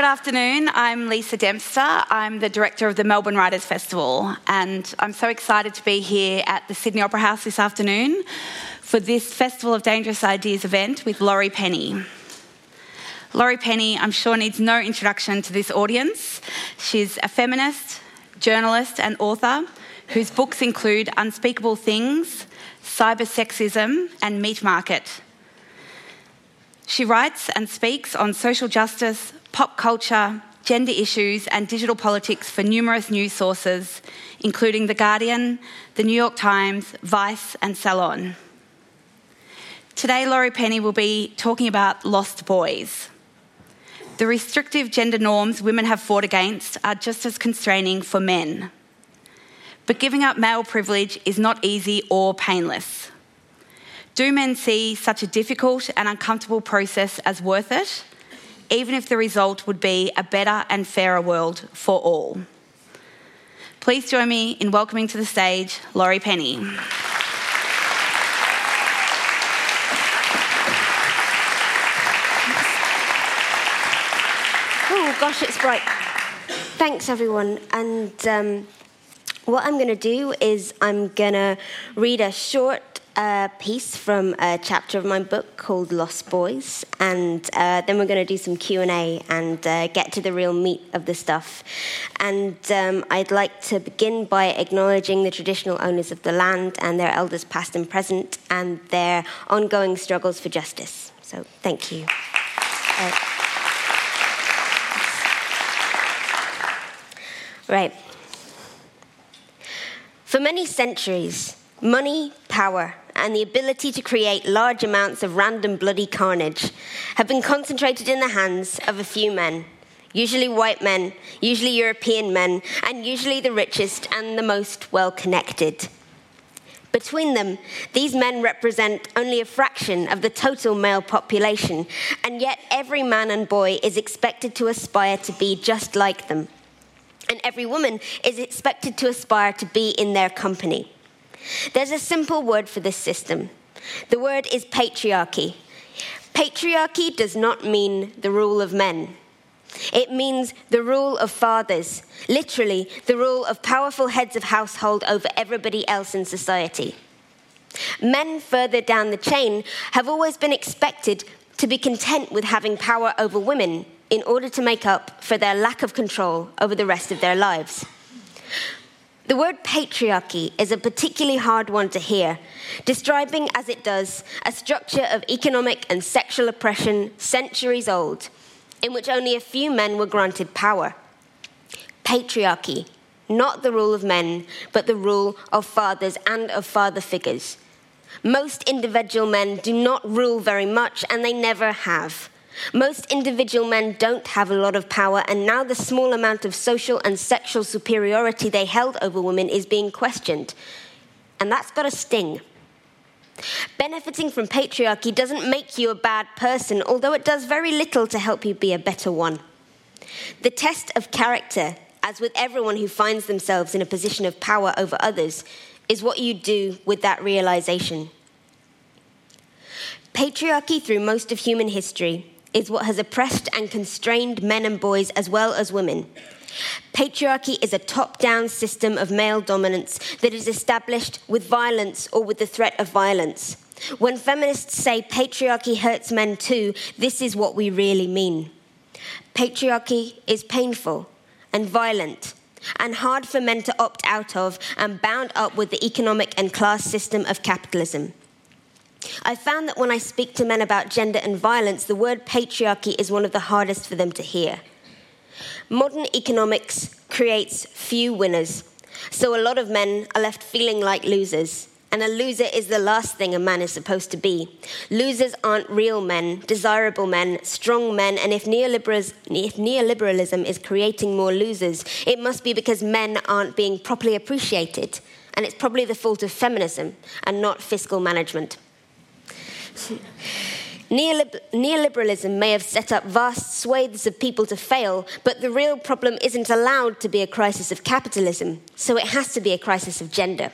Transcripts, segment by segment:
Good afternoon. I'm Lisa Dempster. I'm the director of the Melbourne Writers Festival, and I'm so excited to be here at the Sydney Opera House this afternoon for this Festival of Dangerous Ideas event with Laurie Penny. Laurie Penny, I'm sure, needs no introduction to this audience. She's a feminist, journalist, and author whose books include Unspeakable Things, Cyber Sexism, and Meat Market. She writes and speaks on social justice, pop culture, gender issues, and digital politics for numerous news sources, including The Guardian, The New York Times, Vice, and Salon. Today, Laurie Penny will be talking about lost boys. The restrictive gender norms women have fought against are just as constraining for men. But giving up male privilege is not easy or painless. Do men see such a difficult and uncomfortable process as worth it, even if the result would be a better and fairer world for all? Please join me in welcoming to the stage Laurie Penny. Oh gosh, it's bright. Thanks, everyone. And um, what I'm going to do is I'm going to read a short uh, piece from a chapter of my book called Lost Boys, and uh, then we're going to do some Q and A and uh, get to the real meat of the stuff. And um, I'd like to begin by acknowledging the traditional owners of the land and their elders, past and present, and their ongoing struggles for justice. So, thank you. Uh, right. For many centuries, money, power, and the ability to create large amounts of random bloody carnage have been concentrated in the hands of a few men, usually white men, usually European men, and usually the richest and the most well connected. Between them, these men represent only a fraction of the total male population, and yet every man and boy is expected to aspire to be just like them. And every woman is expected to aspire to be in their company. There's a simple word for this system. The word is patriarchy. Patriarchy does not mean the rule of men. It means the rule of fathers, literally, the rule of powerful heads of household over everybody else in society. Men further down the chain have always been expected to be content with having power over women in order to make up for their lack of control over the rest of their lives. The word patriarchy is a particularly hard one to hear, describing as it does a structure of economic and sexual oppression centuries old, in which only a few men were granted power. Patriarchy, not the rule of men, but the rule of fathers and of father figures. Most individual men do not rule very much, and they never have. Most individual men don't have a lot of power, and now the small amount of social and sexual superiority they held over women is being questioned. And that's got a sting. Benefiting from patriarchy doesn't make you a bad person, although it does very little to help you be a better one. The test of character, as with everyone who finds themselves in a position of power over others, is what you do with that realization. Patriarchy, through most of human history, is what has oppressed and constrained men and boys as well as women. Patriarchy is a top down system of male dominance that is established with violence or with the threat of violence. When feminists say patriarchy hurts men too, this is what we really mean. Patriarchy is painful and violent and hard for men to opt out of and bound up with the economic and class system of capitalism. I found that when I speak to men about gender and violence, the word patriarchy is one of the hardest for them to hear. Modern economics creates few winners, so a lot of men are left feeling like losers. And a loser is the last thing a man is supposed to be. Losers aren't real men, desirable men, strong men, and if, neoliberalism is creating more losers, it must be because men aren't being properly appreciated. And it's probably the fault of feminism and not fiscal management. Neoliberalism may have set up vast swathes of people to fail, but the real problem isn't allowed to be a crisis of capitalism, so it has to be a crisis of gender.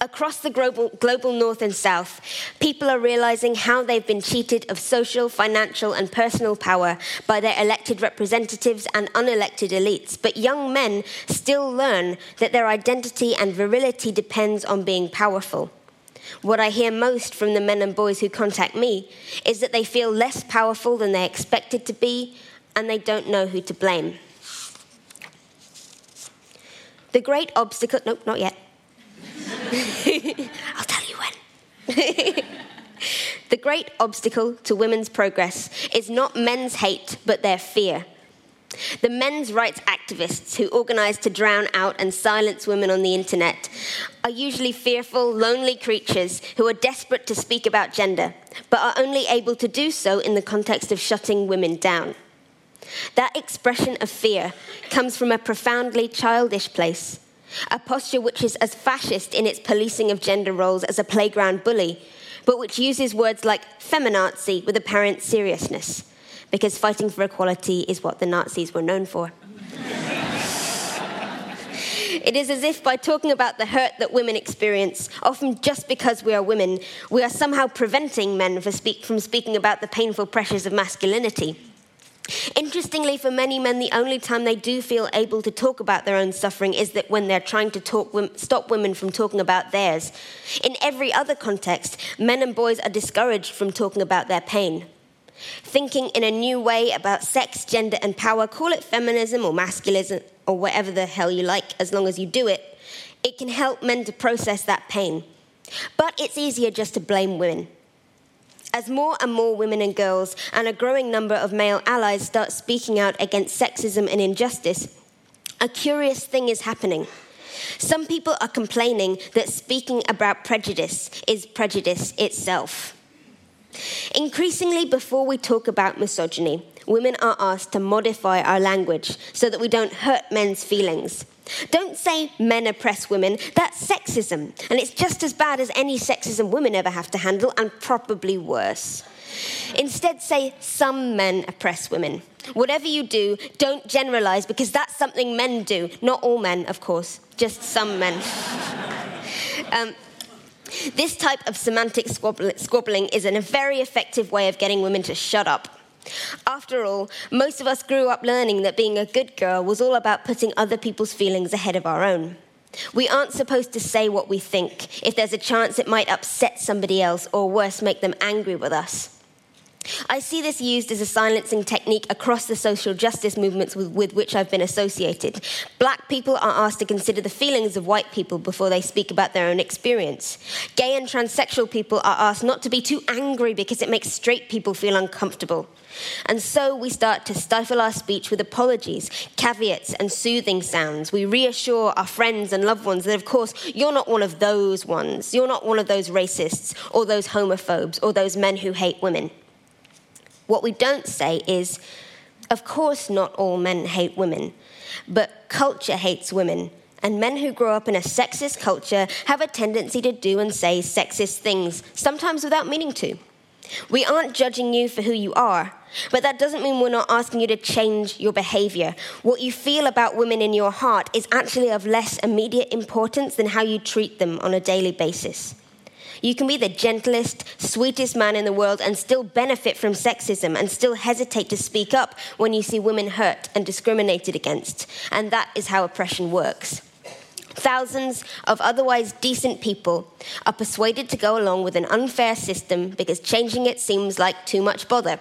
Across the global, global north and south, people are realizing how they've been cheated of social, financial, and personal power by their elected representatives and unelected elites. But young men still learn that their identity and virility depends on being powerful. What I hear most from the men and boys who contact me is that they feel less powerful than they expected to be, and they don't know who to blame. The great obstacle, nope, not yet. I'll tell you when. the great obstacle to women's progress is not men's hate, but their fear. The men's rights activists who organize to drown out and silence women on the internet are usually fearful, lonely creatures who are desperate to speak about gender, but are only able to do so in the context of shutting women down. That expression of fear comes from a profoundly childish place, a posture which is as fascist in its policing of gender roles as a playground bully, but which uses words like feminazi with apparent seriousness, because fighting for equality is what the Nazis were known for. It is as if by talking about the hurt that women experience, often just because we are women, we are somehow preventing men from speaking about the painful pressures of masculinity. Interestingly, for many men, the only time they do feel able to talk about their own suffering is that when they're trying to talk, stop women from talking about theirs. In every other context, men and boys are discouraged from talking about their pain. Thinking in a new way about sex, gender, and power, call it feminism or masculism or whatever the hell you like, as long as you do it, it can help men to process that pain. But it's easier just to blame women. As more and more women and girls and a growing number of male allies start speaking out against sexism and injustice, a curious thing is happening. Some people are complaining that speaking about prejudice is prejudice itself. Increasingly, before we talk about misogyny, women are asked to modify our language so that we don't hurt men's feelings. Don't say men oppress women, that's sexism, and it's just as bad as any sexism women ever have to handle, and probably worse. Instead, say some men oppress women. Whatever you do, don't generalize because that's something men do. Not all men, of course, just some men. um, this type of semantic squabbling is a very effective way of getting women to shut up. After all, most of us grew up learning that being a good girl was all about putting other people's feelings ahead of our own. We aren't supposed to say what we think if there's a chance it might upset somebody else or worse, make them angry with us. I see this used as a silencing technique across the social justice movements with, with, which I've been associated. Black people are asked to consider the feelings of white people before they speak about their own experience. Gay and transsexual people are asked not to be too angry because it makes straight people feel uncomfortable. And so we start to stifle our speech with apologies, caveats, and soothing sounds. We reassure our friends and loved ones that, of course, you're not one of those ones. You're not one of those racists or those homophobes or those men who hate women. What we don't say is, of course, not all men hate women, but culture hates women. And men who grow up in a sexist culture have a tendency to do and say sexist things, sometimes without meaning to. We aren't judging you for who you are, but that doesn't mean we're not asking you to change your behavior. What you feel about women in your heart is actually of less immediate importance than how you treat them on a daily basis. You can be the gentlest, sweetest man in the world and still benefit from sexism and still hesitate to speak up when you see women hurt and discriminated against. And that is how oppression works. Thousands of otherwise decent people are persuaded to go along with an unfair system because changing it seems like too much bother.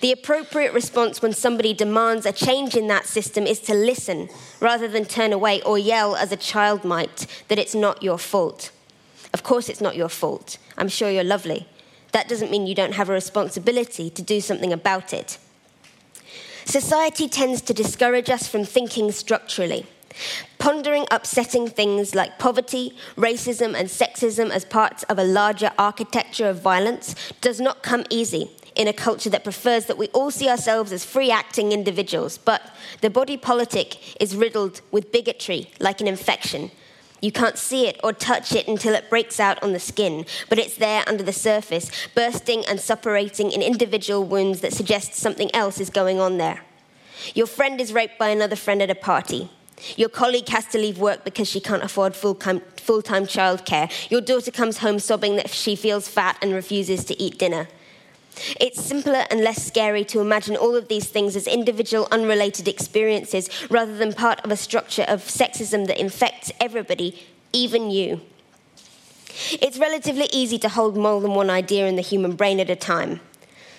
The appropriate response when somebody demands a change in that system is to listen rather than turn away or yell as a child might that it's not your fault. Of course, it's not your fault. I'm sure you're lovely. That doesn't mean you don't have a responsibility to do something about it. Society tends to discourage us from thinking structurally. Pondering upsetting things like poverty, racism, and sexism as parts of a larger architecture of violence does not come easy in a culture that prefers that we all see ourselves as free acting individuals. But the body politic is riddled with bigotry like an infection you can't see it or touch it until it breaks out on the skin, but it's there under the surface, bursting and suppurating in individual wounds that suggest something else is going on there. Your friend is raped by another friend at a party. Your colleague has to leave work because she can't afford full time childcare. Your daughter comes home sobbing that she feels fat and refuses to eat dinner. It's simpler and less scary to imagine all of these things as individual, unrelated experiences rather than part of a structure of sexism that infects everybody, even you. It's relatively easy to hold more than one idea in the human brain at a time.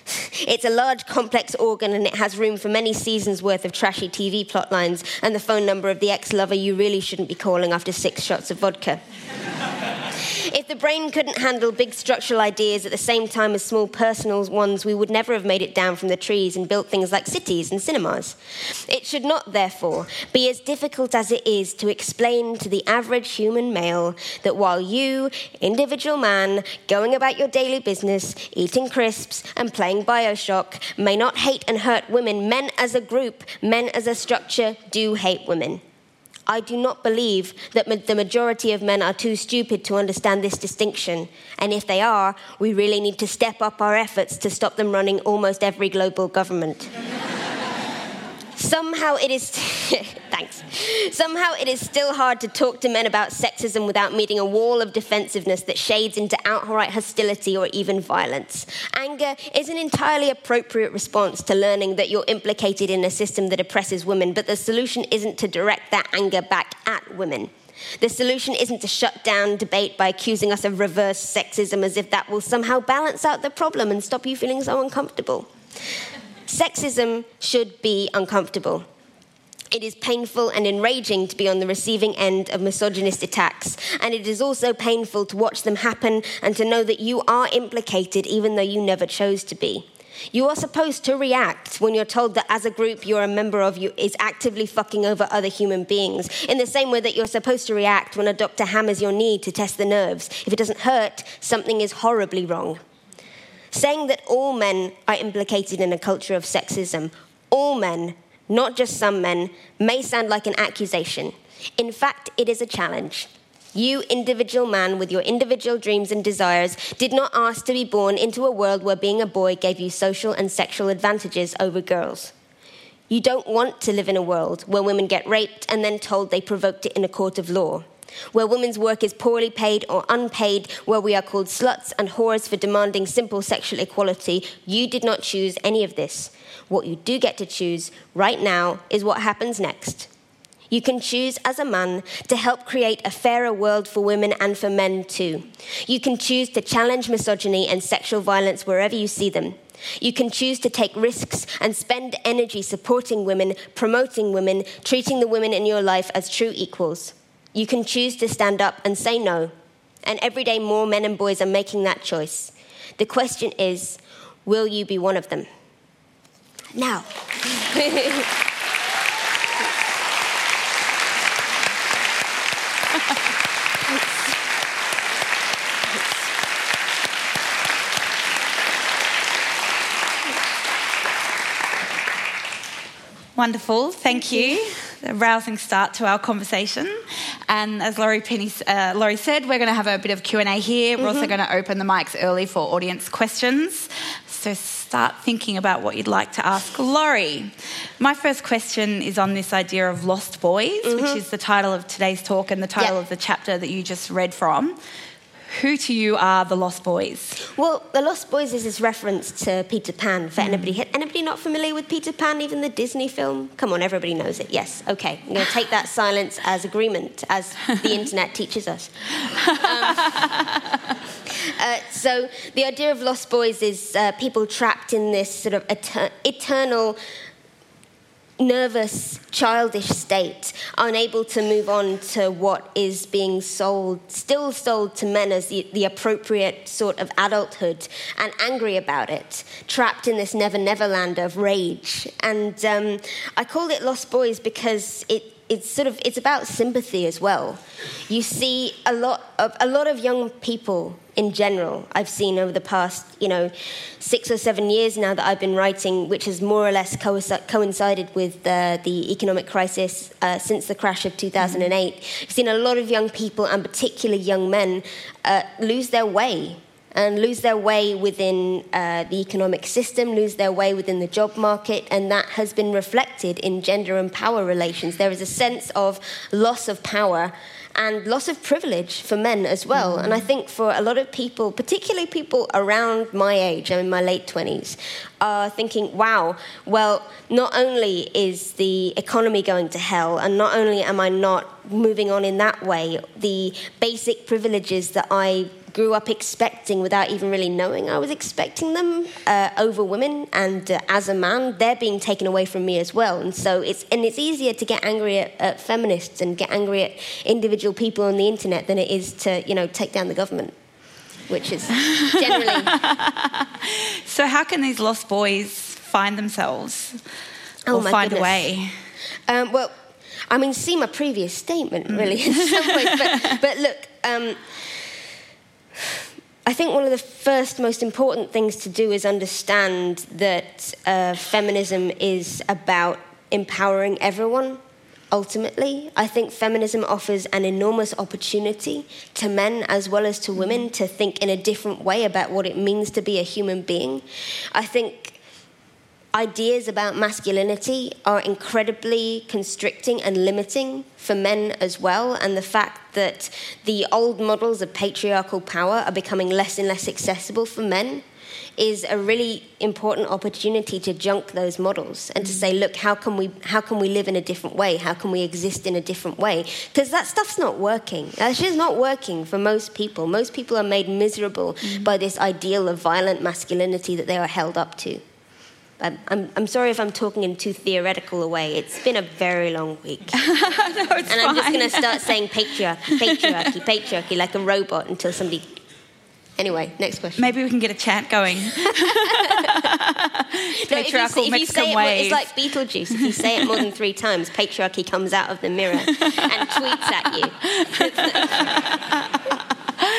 It's a large, complex organ and it has room for many seasons' worth of trashy TV plotlines and the phone number of the ex lover you really shouldn't be calling after six shots of vodka. If the brain couldn't handle big structural ideas at the same time as small personal ones, we would never have made it down from the trees and built things like cities and cinemas. It should not, therefore, be as difficult as it is to explain to the average human male that while you, individual man, going about your daily business, eating crisps and playing Bioshock, may not hate and hurt women, men as a group, men as a structure, do hate women. I do not believe that the majority of men are too stupid to understand this distinction. And if they are, we really need to step up our efforts to stop them running almost every global government. Somehow it is, thanks. Somehow it is still hard to talk to men about sexism without meeting a wall of defensiveness that shades into outright hostility or even violence. Anger is an entirely appropriate response to learning that you're implicated in a system that oppresses women, but the solution isn't to direct that anger back at women. The solution isn't to shut down debate by accusing us of reverse sexism as if that will somehow balance out the problem and stop you feeling so uncomfortable. Sexism should be uncomfortable. It is painful and enraging to be on the receiving end of misogynist attacks, and it is also painful to watch them happen and to know that you are implicated even though you never chose to be. You are supposed to react when you're told that as a group you're a member of you is actively fucking over other human beings, in the same way that you're supposed to react when a doctor hammers your knee to test the nerves. If it doesn't hurt, something is horribly wrong. Saying that all men are implicated in a culture of sexism, all men, not just some men, may sound like an accusation. In fact, it is a challenge. You, individual man with your individual dreams and desires, did not ask to be born into a world where being a boy gave you social and sexual advantages over girls. You don't want to live in a world where women get raped and then told they provoked it in a court of law where women's work is poorly paid or unpaid, where we are called sluts and whores for demanding simple sexual equality. You did not choose any of this. What you do get to choose right now is what happens next. You can choose as a man to help create a fairer world for women and for men too. You can choose to challenge misogyny and sexual violence wherever you see them. You can choose to take risks and spend energy supporting women, promoting women, treating the women in your life as true equals. You can choose to stand up and say no. And every day, more men and boys are making that choice. The question is will you be one of them? Now. Wonderful, thank you. A rousing start to our conversation. And as Laurie, Penny, uh, Laurie said, we're going to have a bit of Q&A here. We're mm-hmm. also going to open the mics early for audience questions. So start thinking about what you'd like to ask Laurie. My first question is on this idea of lost boys, mm-hmm. which is the title of today's talk and the title yep. of the chapter that you just read from. Who to you are the Lost Boys? Well, the Lost Boys is this reference to Peter Pan. For mm. anybody, anybody not familiar with Peter Pan, even the Disney film? Come on, everybody knows it. Yes, okay. I'm going to take that silence as agreement, as the internet teaches us. Um, uh, so the idea of Lost Boys is uh, people trapped in this sort of etern- eternal nervous, childish state, unable to move on to what is being sold, still sold to men as the, the appropriate sort of adulthood, and angry about it, trapped in this never never land of rage. And um, I call it Lost Boys because it it's sort of it's about sympathy as well. You see a lot of a lot of young people in general. I've seen over the past you know six or seven years now that I've been writing, which has more or less coincided with uh, the economic crisis uh, since the crash of 2008. I've seen a lot of young people and particularly young men uh, lose their way and lose their way within uh, the economic system, lose their way within the job market, and that has been reflected in gender and power relations. There is a sense of loss of power and loss of privilege for men as well. Mm. And I think for a lot of people, particularly people around my age, I'm in my late 20s, are thinking, wow, well, not only is the economy going to hell, and not only am I not moving on in that way, the basic privileges that I grew up expecting without even really knowing I was expecting them uh, over women. And uh, as a man, they're being taken away from me as well. And so it's and it's easier to get angry at, at feminists and get angry at individual people on the internet than it is to you know take down the government which is generally. so, how can these lost boys find themselves oh, or find goodness. a way? Um, well, I mean, see my previous statement, really, mm. in some ways. But, but look, um, I think one of the first most important things to do is understand that uh, feminism is about empowering everyone. Ultimately, I think feminism offers an enormous opportunity to men as well as to women to think in a different way about what it means to be a human being. I think ideas about masculinity are incredibly constricting and limiting for men as well, and the fact that the old models of patriarchal power are becoming less and less accessible for men is a really important opportunity to junk those models and to say look how can we how can we live in a different way? How can we exist in a different way? Because that stuff's not working. That's just not working for most people. Most people are made miserable mm-hmm. by this ideal of violent masculinity that they are held up to I'm, I'm, I'm, sorry if I'm talking in too theoretical a way. It's been a very long week. no, and fine. I'm just going to start saying patriarchy, patriarchy, patriarchy like a robot until somebody. Anyway, next question. Maybe we can get a chant going. Patriarchal no, if you, if you say it, It's like Beetlejuice. If you say it more than three times, patriarchy comes out of the mirror and tweets at you.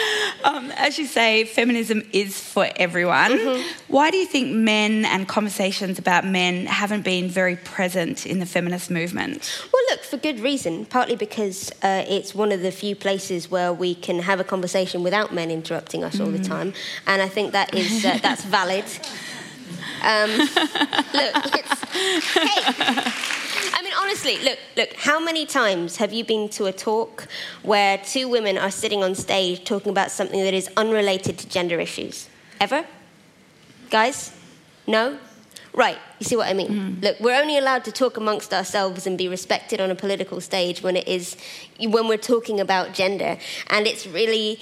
um, as you say, feminism is for everyone. Mm-hmm. Why do you think men and conversations about men haven't been very present in the feminist movement? Well, look, for good reason. Partly because uh, it's one of the few places where we can have a conversation without men interrupting us mm. all the mm. time, and I think that is uh, that's valid. Um, look, it's hey. I mean, honestly, look, look, how many times have you been to a talk where two women are sitting on stage talking about something that is unrelated to gender issues? Ever? Guys? No? Right, you see what I mean? Mm. Look, we're only allowed to talk amongst ourselves and be respected on a political stage when it is when we're talking about gender. And it's really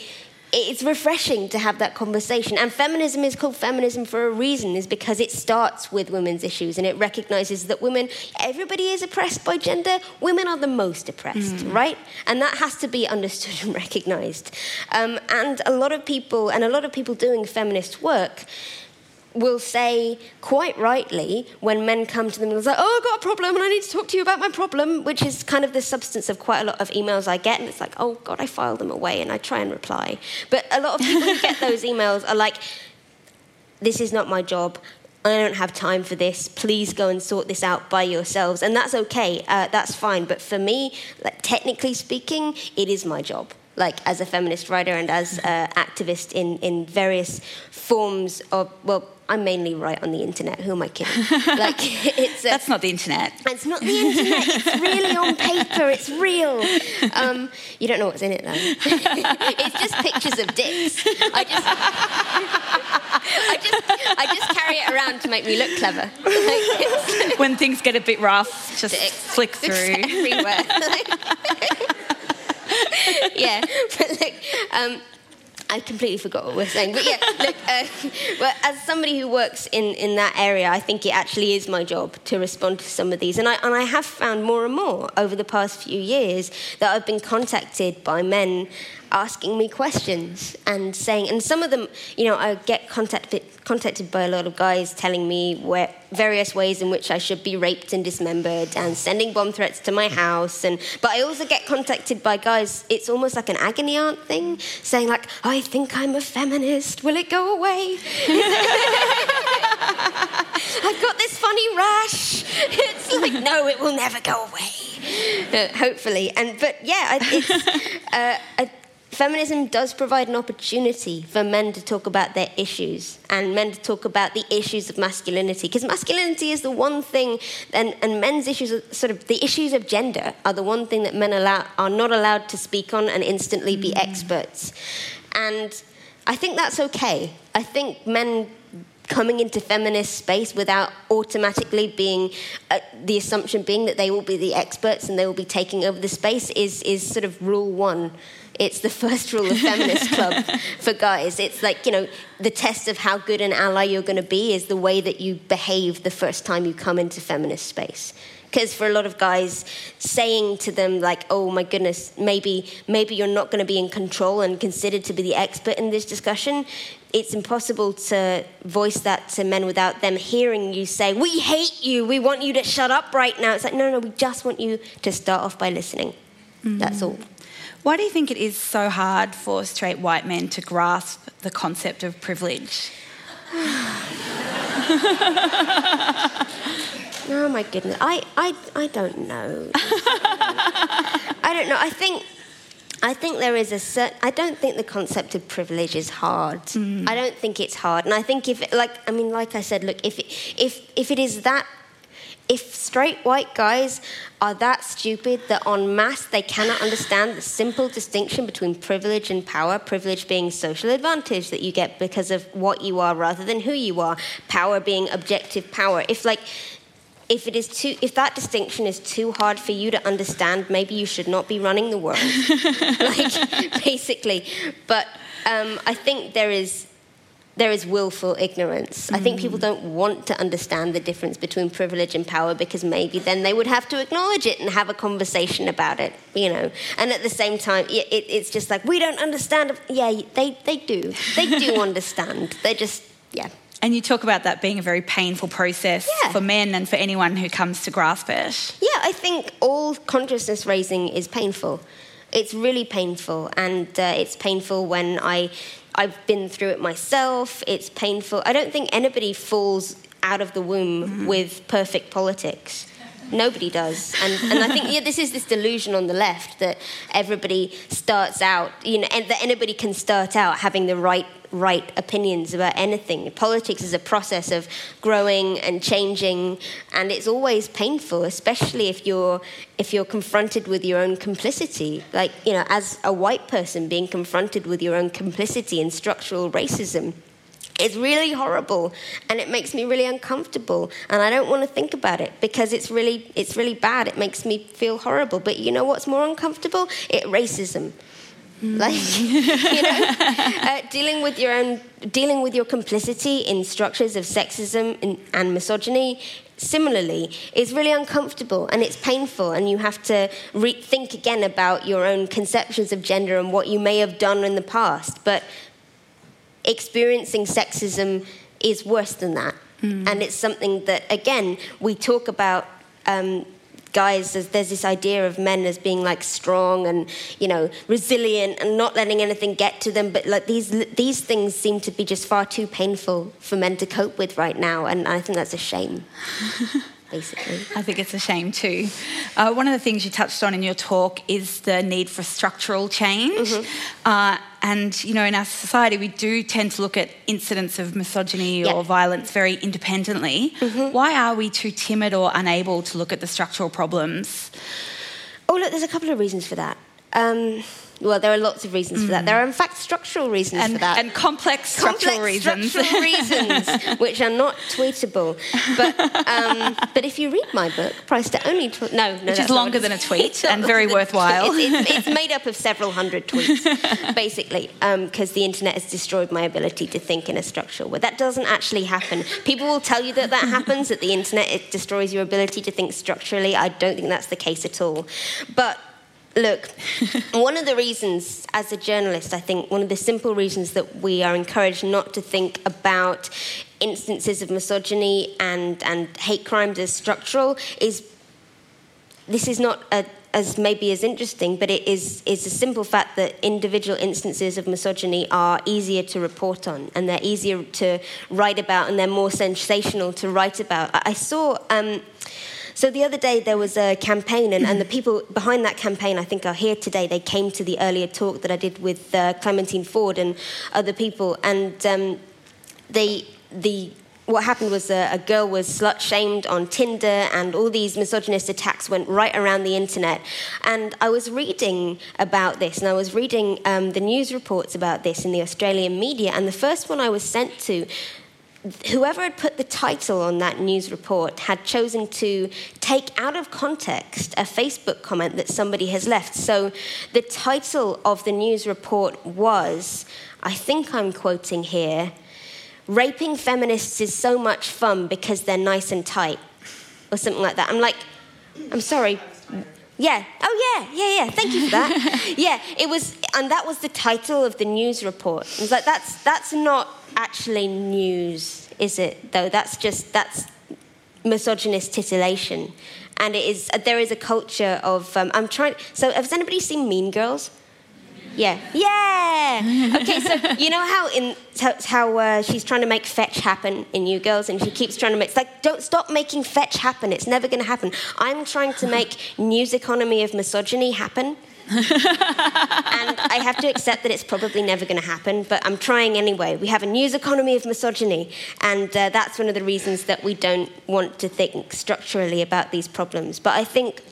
it's refreshing to have that conversation. And feminism is called feminism for a reason, is because it starts with women's issues and it recognizes that women, everybody is oppressed by gender. Women are the most oppressed, mm. right? And that has to be understood and recognized. Um, and a lot of people, and a lot of people doing feminist work, will say quite rightly when men come to them and say, "Oh, I've got a problem and I need to talk to you about my problem," which is kind of the substance of quite a lot of emails I get, and it's like, "Oh God, I file them away and I try and reply." But a lot of people who get those emails are like, "This is not my job. I don't have time for this. Please go and sort this out by yourselves." And that's okay. Uh, that's fine. But for me, like, technically speaking, it is my job like as a feminist writer and as an activist in, in various forms of well I mainly write on the internet. Who am I kidding? Like it's a, that's not the internet. It's not the internet. It's really on paper. It's real. Um, you don't know what's in it though. it's just pictures of dicks. I just, I just, I just carry it around to make me look clever. Like, when things get a bit rough, just dicks. flick through everywhere. yeah, but like. Um, I completely forgot what we're saying. But yeah, look, uh, well, as somebody who works in, in that area, I think it actually is my job to respond to some of these. And I, and I have found more and more over the past few years that I've been contacted by men asking me questions and saying, and some of them, you know, I get contacted contacted by a lot of guys telling me where various ways in which I should be raped and dismembered, and sending bomb threats to my house. And but I also get contacted by guys. It's almost like an agony aunt thing, saying like, "I think I'm a feminist. Will it go away?" I've got this funny rash. It's like, no, it will never go away. Uh, hopefully, and but yeah, it's. Uh, I, feminism does provide an opportunity for men to talk about their issues and men to talk about the issues of masculinity because masculinity is the one thing and, and men's issues are sort of the issues of gender are the one thing that men allow, are not allowed to speak on and instantly be mm. experts. And i think that's okay. I think men coming into feminist space without automatically being uh, the assumption being that they will be the experts and they will be taking over the space is is sort of rule one it's the first rule of feminist club for guys. It's like, you know, the test of how good an ally you're going to be is the way that you behave the first time you come into feminist space. Because for a lot of guys, saying to them like, "Oh my goodness, maybe maybe you're not going to be in control and considered to be the expert in this discussion," it's impossible to voice that to men without them hearing you say, "We hate you. We want you to shut up right now." It's like, no, no, we just want you to start off by listening. Mm. That's all. Why do you think it is so hard for straight white men to grasp the concept of privilege? oh my goodness. I, I, I don't know. I don't know. I think I think there is a certain. I don't think the concept of privilege is hard. Mm. I don't think it's hard, and I think if, like, I mean, like I said, look, if if if it is that if straight white guys are that stupid that en masse they cannot understand the simple distinction between privilege and power, privilege being social advantage that you get because of what you are rather than who you are, power being objective power. If like if it is too if that distinction is too hard for you to understand, maybe you should not be running the world. like basically. But um, I think there is there is willful ignorance. Mm. I think people mm. don't want to understand the difference between privilege and power because maybe then they would have to acknowledge it and have a conversation about it, you know. And at the same time, it, it, it's just like, we don't understand. Yeah, they, they do. They do understand. They're just, yeah. And you talk about that being a very painful process yeah. for men and for anyone who comes to grasp it. Yeah, I think all consciousness raising is painful. It's really painful, and uh, it's painful when I I've been through it myself. It's painful. I don't think anybody falls out of the womb mm. with perfect politics. Nobody does. And, and I think yeah, this is this delusion on the left that everybody starts out, you know, and that anybody can start out having the right right opinions about anything. Politics is a process of growing and changing, and it's always painful, especially if you're if you're confronted with your own complicity. Like you know, as a white person being confronted with your own complicity in structural racism. It's really horrible and it makes me really uncomfortable and I don't want to think about it because it's really it's really bad. It makes me feel horrible. But you know what's more uncomfortable? It racism. Mm. Like, you know, uh, dealing with your own, dealing with your complicity in structures of sexism and, and misogyny similarly is really uncomfortable and it's painful and you have to rethink again about your own conceptions of gender and what you may have done in the past but experiencing sexism is worse than that mm. and it's something that again we talk about um, guys, there's, there's, this idea of men as being like strong and you know resilient and not letting anything get to them. But like these these things seem to be just far too painful for men to cope with right now, and I think that's a shame. basically. I think it's a shame too. Uh, one of the things you touched on in your talk is the need for structural change. Mm-hmm. Uh, and, you know, in our society, we do tend to look at incidents of misogyny or violence very independently. Mm-hmm. Why are we too timid or unable to look at the structural problems? Oh, look, there's a couple of reasons for that. Um, well, there are lots of reasons mm. for that. Mm. There are, in fact, structural reasons and, for that. And complex structural complex reasons. Structural reasons, which are not tweetable. But, um, but if you read my book, priced at only... Tw- no, no. Which is longer than a tweet and very worthwhile. It's, it's, it's, made up of several hundred tweets, basically, because um, the internet has destroyed my ability to think in a structural way. That doesn't actually happen. People will tell you that that happens, that the internet it destroys your ability to think structurally. I don't think that's the case at all. But Look, one of the reasons, as a journalist, I think one of the simple reasons that we are encouraged not to think about instances of misogyny and, and hate crimes as structural is this is not a, as maybe as interesting, but it is, is a simple fact that individual instances of misogyny are easier to report on and they're easier to write about and they're more sensational to write about. I, I saw. Um, So the other day there was a campaign, and, and the people behind that campaign, I think, are here today. They came to the earlier talk that I did with uh, Clementine Ford and other people, and um, they the what happened was a, a girl was slut shamed on Tinder, and all these misogynist attacks went right around the internet. And I was reading about this, and I was reading um, the news reports about this in the Australian media. And the first one I was sent to, whoever had put the title on that news report had chosen to take out of context a Facebook comment that somebody has left. So the title of the news report was, I think I'm quoting here raping feminists is so much fun because they're nice and tight, or something like that. I'm like, I'm sorry. Yeah. Oh, yeah. Yeah, yeah. Thank you for that. yeah. It was, and that was the title of the news report. I was like, that's that's not actually news, is it? Though that's just that's misogynist titillation, and it is. There is a culture of. Um, I'm trying. So, has anybody seen Mean Girls? Yeah. Yeah. Okay, so you know how in how uh, she's trying to make fetch happen in You Girls, and she keeps trying to make. It's like, don't stop making fetch happen. It's never going to happen. I'm trying to make news economy of misogyny happen. And I have to accept that it's probably never going to happen, but I'm trying anyway. We have a news economy of misogyny, and uh, that's one of the reasons that we don't want to think structurally about these problems. But I think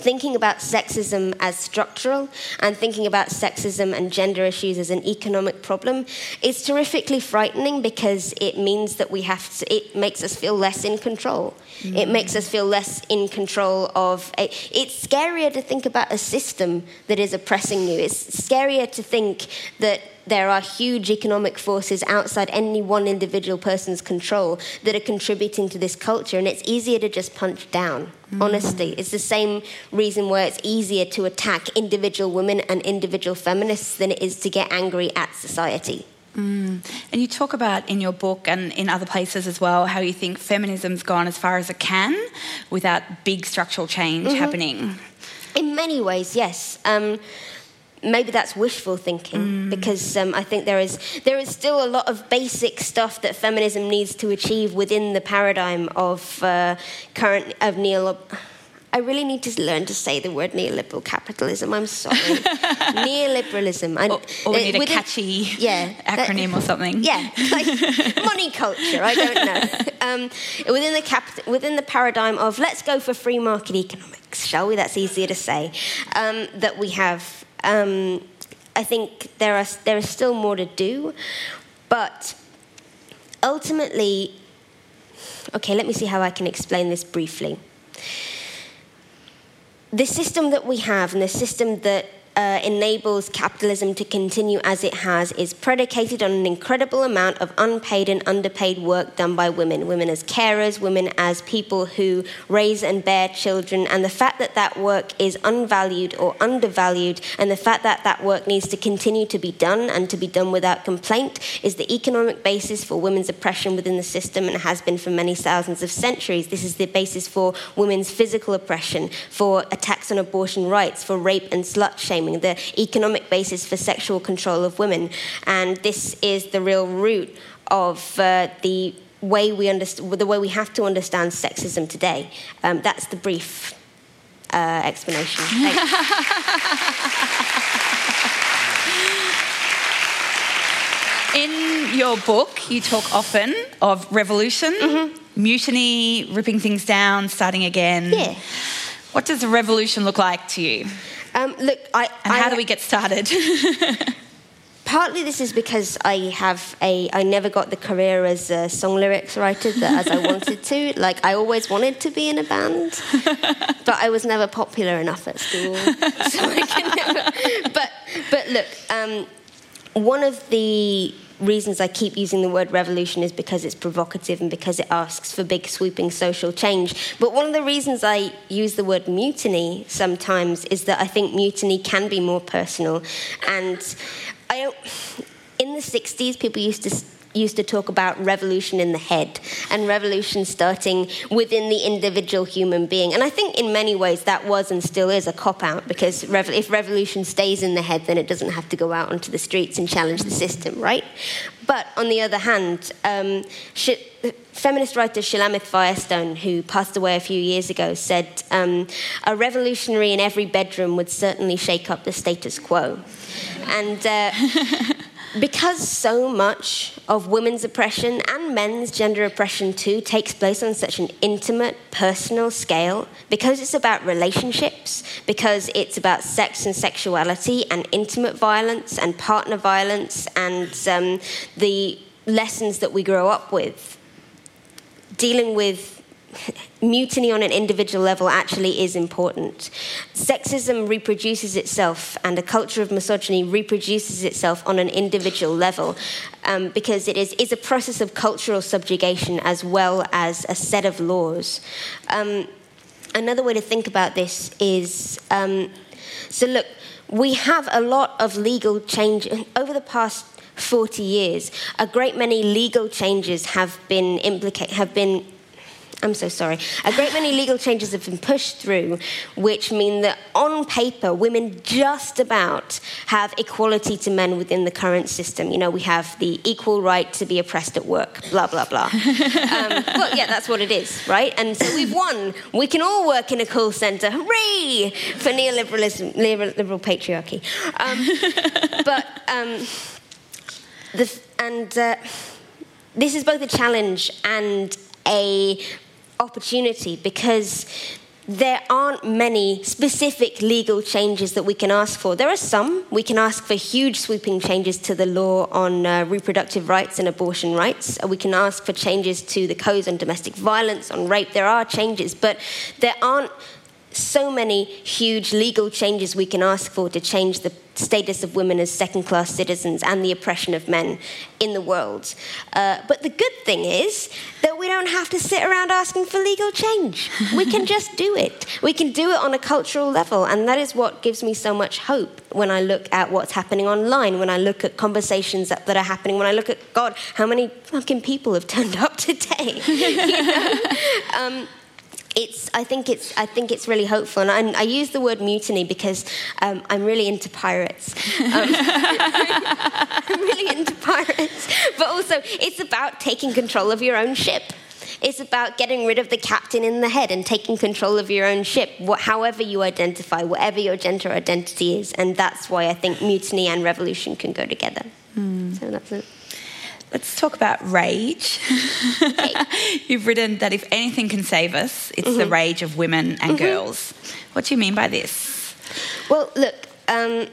thinking about sexism as structural and thinking about sexism and gender issues as an economic problem is terrifically frightening because it means that we have to, it makes us feel less in control. Mm. It makes us feel less in control of. A, it's scarier to think about a system that is oppressing you. It's scarier to think that there are huge economic forces outside any one individual person's control that are contributing to this culture, and it's easier to just punch down. Mm. Honestly, it's the same reason why it's easier to attack individual women and individual feminists than it is to get angry at society. Mm. And you talk about in your book and in other places as well how you think feminism's gone as far as it can without big structural change mm-hmm. happening. In many ways, yes. Um, maybe that's wishful thinking mm. because um, I think there is there is still a lot of basic stuff that feminism needs to achieve within the paradigm of uh, current of neo. I really need to learn to say the word neoliberal capitalism. I'm sorry, neoliberalism. I, or, or we need uh, a catchy yeah, acronym that, or something. Yeah, like money culture. I don't know. Um, within the cap- within the paradigm of let's go for free market economics, shall we? That's easier to say. Um, that we have um, I think there, are, there is still more to do, but ultimately, okay, let me see how I can explain this briefly. The system that we have and the system that uh, enables capitalism to continue as it has is predicated on an incredible amount of unpaid and underpaid work done by women. Women as carers, women as people who raise and bear children, and the fact that that work is unvalued or undervalued, and the fact that that work needs to continue to be done and to be done without complaint is the economic basis for women's oppression within the system and has been for many thousands of centuries. This is the basis for women's physical oppression, for attacks on abortion rights, for rape and slut shaming the economic basis for sexual control of women. And this is the real root of uh, the way we understand, the way we have to understand sexism today. Um, that's the brief uh, explanation. In your book, you talk often of revolution, mm-hmm. mutiny, ripping things down, starting again. Yeah. What does a revolution look like to you? Um, look, I. And I, how do we get started? partly this is because I have a I never got the career as a song lyrics writer that, as I wanted to. Like I always wanted to be in a band, but I was never popular enough at school, so I can never. But but look, um, one of the reasons I keep using the word revolution is because it's provocative and because it asks for big sweeping social change. But one of the reasons I use the word mutiny sometimes is that I think mutiny can be more personal. And I in the 60s, people used to used to talk about revolution in the head and revolution starting within the individual human being. And I think in many ways that was and still is a cop out because rev- if revolution stays in the head, then it doesn't have to go out onto the streets and challenge the system, right? But on the other hand, um, sh- feminist writer Shulamith Firestone, who passed away a few years ago, said um, a revolutionary in every bedroom would certainly shake up the status quo. And uh, because so much of women's oppression and men's gender oppression too takes place on such an intimate, personal scale, because it's about relationships, because it's about sex and sexuality and intimate violence and partner violence and um, the lessons that we grow up with, dealing with mutiny on an individual level actually is important. Sexism reproduces itself, and a culture of misogyny reproduces itself on an individual level um, because it is, is a process of cultural subjugation as well as a set of laws. Um, another way to think about this is um, so, look, we have a lot of legal change over the past 40 years. A great many legal changes have been implicated, have been I'm so sorry. A great many legal changes have been pushed through, which mean that on paper, women just about have equality to men within the current system. You know, we have the equal right to be oppressed at work, blah, blah, blah. um, well, yeah, that's what it is, right? And so we've won. We can all work in a call centre. Hooray! For neoliberalism, liberal patriarchy. Um, but, um, the, and uh, this is both a challenge and a opportunity because there aren't many specific legal changes that we can ask for. There are some. We can ask for huge sweeping changes to the law on uh, reproductive rights and abortion rights. We can ask for changes to the codes on domestic violence, on rape. There are changes, but there aren't so many huge legal changes we can ask for to change the status of women as second class citizens and the oppression of men in the world. Uh, but the good thing is that we don't have to sit around asking for legal change. We can just do it. We can do it on a cultural level, and that is what gives me so much hope when I look at what's happening online, when I look at conversations that, that are happening, when I look at, God, how many fucking people have turned up today? you know? um, it's, I think it's, I think it's really hopeful, and I, I use the word mutiny because um, I'm really into pirates. Um, I'm really into pirates, but also it's about taking control of your own ship. It's about getting rid of the captain in the head and taking control of your own ship, however you identify, whatever your gender identity is, and that's why I think mutiny and revolution can go together. Mm. So that's it. Let's talk about rage. You've written that if anything can save us, it's mm-hmm. the rage of women and mm-hmm. girls. What do you mean by this? Well, look, um,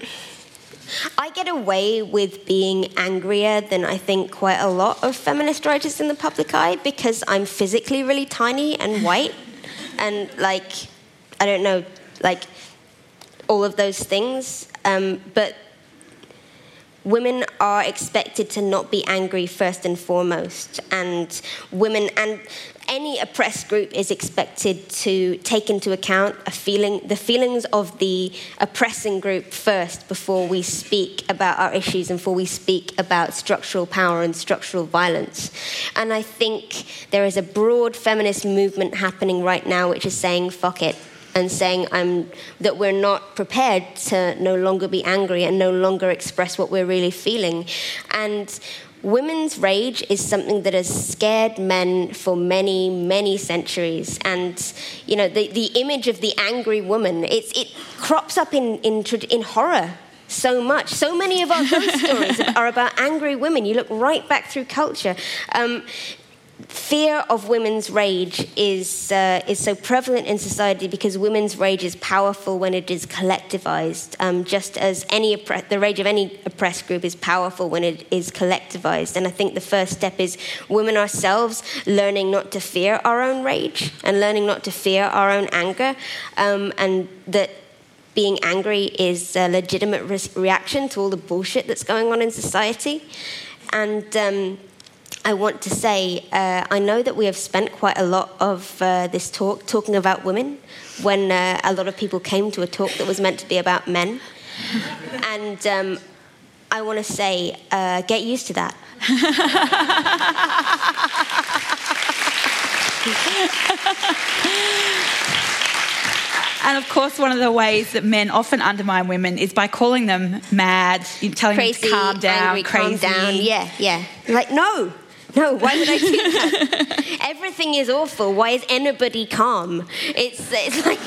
I get away with being angrier than I think quite a lot of feminist writers in the public eye because I'm physically really tiny and white and like, I don't know, like all of those things. Um, but women are expected to not be angry first and foremost, and women and any oppressed group is expected to take into account feeling, the feelings of the oppressing group first before we speak about our issues and before we speak about structural power and structural violence. And I think there is a broad feminist movement happening right now which is saying, fuck it, and saying I'm, that we're not prepared to no longer be angry and no longer express what we're really feeling. And women's rage is something that has scared men for many, many centuries. And, you know, the, the image of the angry woman, it's, it crops up in, in, in horror so much. So many of our ghost stories are about angry women. You look right back through culture. Um, fear of women's rage is, uh, is so prevalent in society because women's rage is powerful when it is collectivized, um, just as any the rage of any oppressed group is powerful when it is collectivized. And I think the first step is women ourselves learning not to fear our own rage and learning not to fear our own anger, um, and that being angry is a legitimate re- reaction to all the bullshit that's going on in society. And um, I want to say uh, I know that we have spent quite a lot of uh, this talk talking about women when uh, a lot of people came to a talk that was meant to be about men. and um, I want to say, uh, get used to that And of course, one of the ways that men often undermine women is by calling them mad, telling Crazy, them to calm down, angry, crazy. calm down. Yeah, yeah. Like, no, no, why would I do that? Everything is awful. Why is anybody calm? It's, it's like,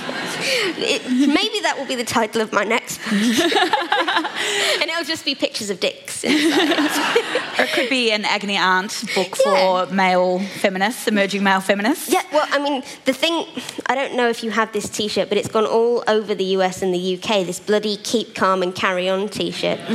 it, maybe that will be the title of my next book. and it'll just be pictures of dicks. or it could be an agony aunt book for male feminists, emerging male feminists. Yeah, well, I mean, the thing, I don't know if you have this t shirt, but it's gone all over the US and the UK, this bloody keep calm and carry on t shirt. I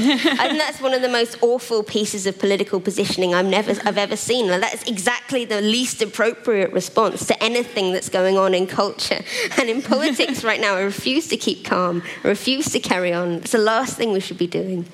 think that's one of the most awful pieces of political positioning I've, never, I've ever seen. And that's exactly the least appropriate response to anything that's going on in culture. And in politics right now, I refuse to keep calm, I refuse to carry on. It's the last thing we should be doing.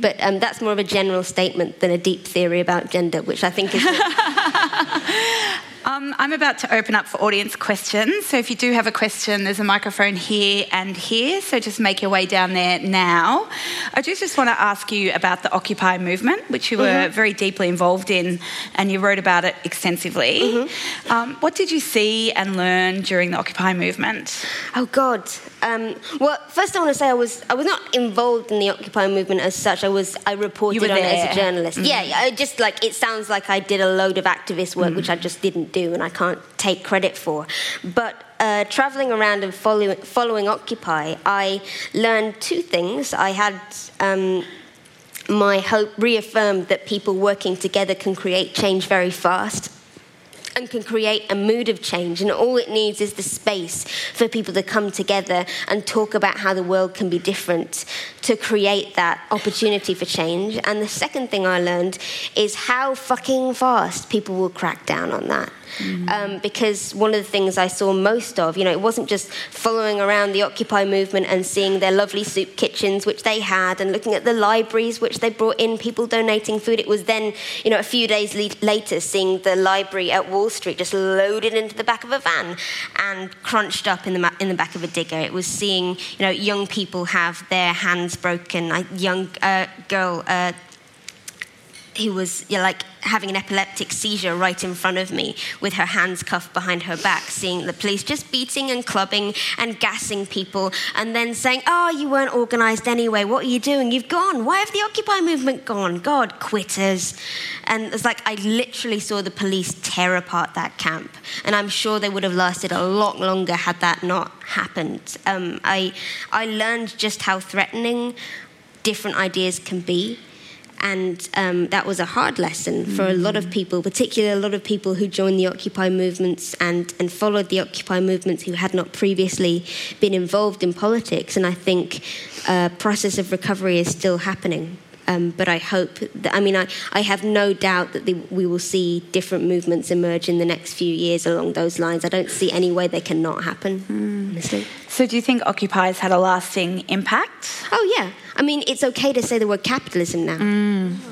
But um, that's more of a general statement than a deep theory about gender, which I think is. Um, I'm about to open up for audience questions. So if you do have a question, there's a microphone here and here. So just make your way down there now. I do just want to ask you about the Occupy movement, which you were very deeply involved in, and you wrote about it extensively. Um, what did you see and learn during the Occupy movement? Oh God. Um, well, first I want to say I was I was not involved in the Occupy movement as such. I was I reported on it as a journalist. Yeah, I just like it sounds like I did a load of activist work which I just didn't do and I can't take credit for. But uh, traveling around and following, following Occupy, I learned two things. I had. Um, my hope reaffirmed that people working together can create change very fast and can create a mood of change. And all it needs is the space for people to come together and talk about how the world can be different to create that opportunity for change. And the second thing I learned is how fucking fast people will crack down on that. Um, because one of the things I saw most of, you know, it wasn't just following around the Occupy movement and seeing their lovely soup kitchens, which they had, and looking at the libraries, which they brought in, people donating food. It was then, you know, a few days le- later, seeing the library at Wall Street just loaded into the back of a van and crunched up in the, ma- in the back of a digger. It was seeing, you know, young people have their hands broken. A young uh, girl. Uh, who was you know, like having an epileptic seizure right in front of me with her hands cuffed behind her back, seeing the police just beating and clubbing and gassing people, and then saying, Oh, you weren't organised anyway. What are you doing? You've gone. Why have the Occupy movement gone? God, quitters. And it's like I literally saw the police tear apart that camp, and I'm sure they would have lasted a lot longer had that not happened. Um, I, I learned just how threatening different ideas can be and um, that was a hard lesson for a lot of people, particularly a lot of people who joined the Occupy movements and, and followed the Occupy movements who had not previously been involved in politics. And I think a process of recovery is still happening. Um, but I hope that, I mean, I, I have no doubt that the, we will see different movements emerge in the next few years along those lines. I don't see any way they cannot happen, honestly. So do you think Occupy has had a lasting impact? Oh yeah. I mean, it's okay to say the word capitalism now.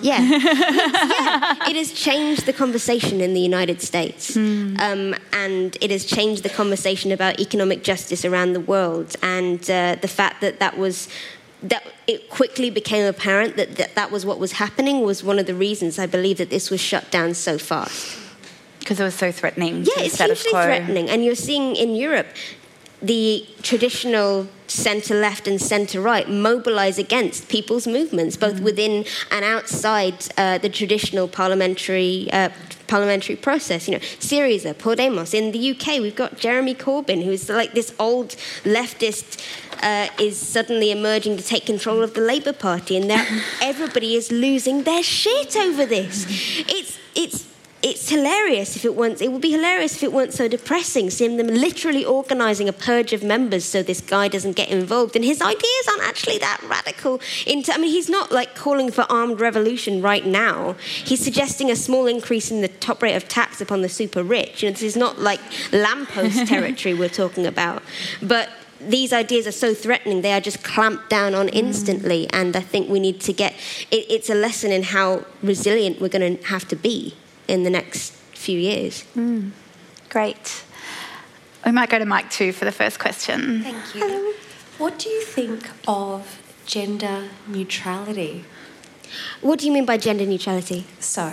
Yeah. yeah. It has changed the conversation in the United States, um, and it has changed the conversation about economic justice around the world, and uh, the fact that that was. That it quickly became apparent that, that that was what was happening was one of the reasons I believe that this was shut down so fast. Because it was so threatening Yeah, it's hugely quo. threatening. And you're seeing in Europe the traditional centre left and centre right mobilise against people's movements, both Mm. within and outside uh, the traditional parliamentary. Uh, Parliamentary process, you know, Syriza, Podemos. In the UK, we've got Jeremy Corbyn, who's like this old leftist, uh, is suddenly emerging to take control of the Labour Party, and everybody is losing their shit over this. It's it's it's hilarious if it weren't. It would be hilarious if it weren't so depressing. Seeing them literally organising a purge of members so this guy doesn't get involved, and his ideas aren't actually that radical. Into, I mean, he's not like calling for armed revolution right now. He's suggesting a small increase in the top rate of tax upon the super rich. You know, this is not like lamppost territory we're talking about, but. These ideas are so threatening; they are just clamped down on mm. instantly. And I think we need to get. It, it's a lesson in how resilient we're going to have to be in the next few years. Great. We might go to mic two for the first question. Thank you. What do you think of gender neutrality? What do you mean by gender neutrality? So,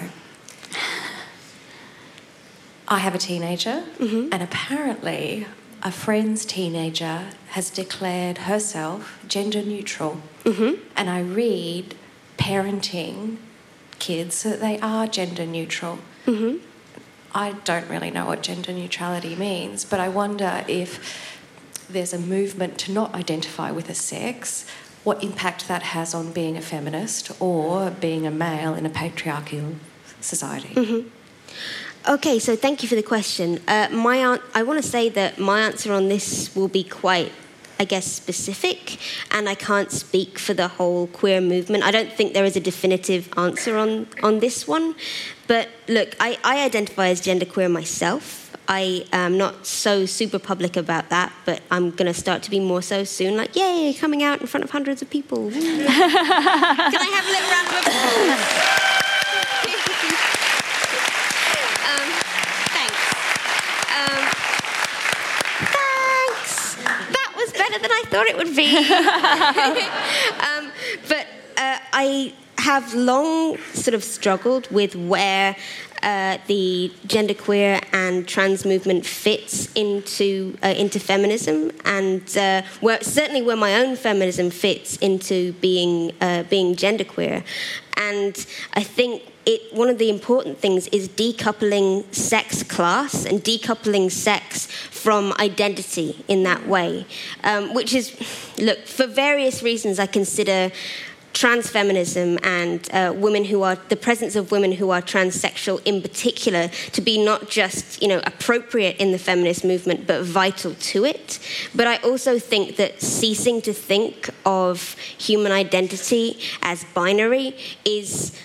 I have a teenager, Mm-hmm. and apparently, a friend's teenager has declared herself gender neutral. Mm-hmm. And I read parenting kids that they are gender neutral. Mm-hmm. I don't really know what gender neutrality means, but I wonder if there's a movement to not identify with a sex, what impact that has on being a feminist or being a male in a patriarchal society. Okay, so thank you for the question. Uh, my an- I want to say that my answer on this will be quite, I guess, specific, and I can't speak for the whole queer movement. I don't think there is a definitive answer on, on this one. But look, I, I identify as genderqueer myself. I am not so super public about that, but I'm going to start to be more so soon. Like, yay, coming out in front of hundreds of people. Can I have a little round of applause? Um, thanks. Um, thanks. That was better than I thought it would be. um, but uh, I have long sort of struggled with where uh, the genderqueer and trans movement fits into uh, into feminism, and uh, where certainly where my own feminism fits into being uh, being genderqueer, and I think it, one of the important things is decoupling sex class and decoupling sex from identity in that way, um, which is, look, for various reasons, I consider trans feminism and uh, women who are the presence of women who are transsexual in particular to be not just you know appropriate in the feminist movement but vital to it. But i also think that ceasing to think of human identity as binary is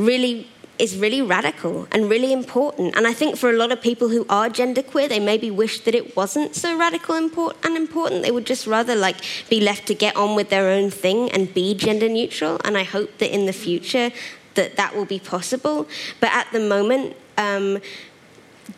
really is really radical and really important. And I think for a lot of people who are genderqueer, they maybe wish that it wasn't so radical and important. They would just rather like be left to get on with their own thing and be gender neutral. And I hope that in the future that that will be possible. But at the moment, um,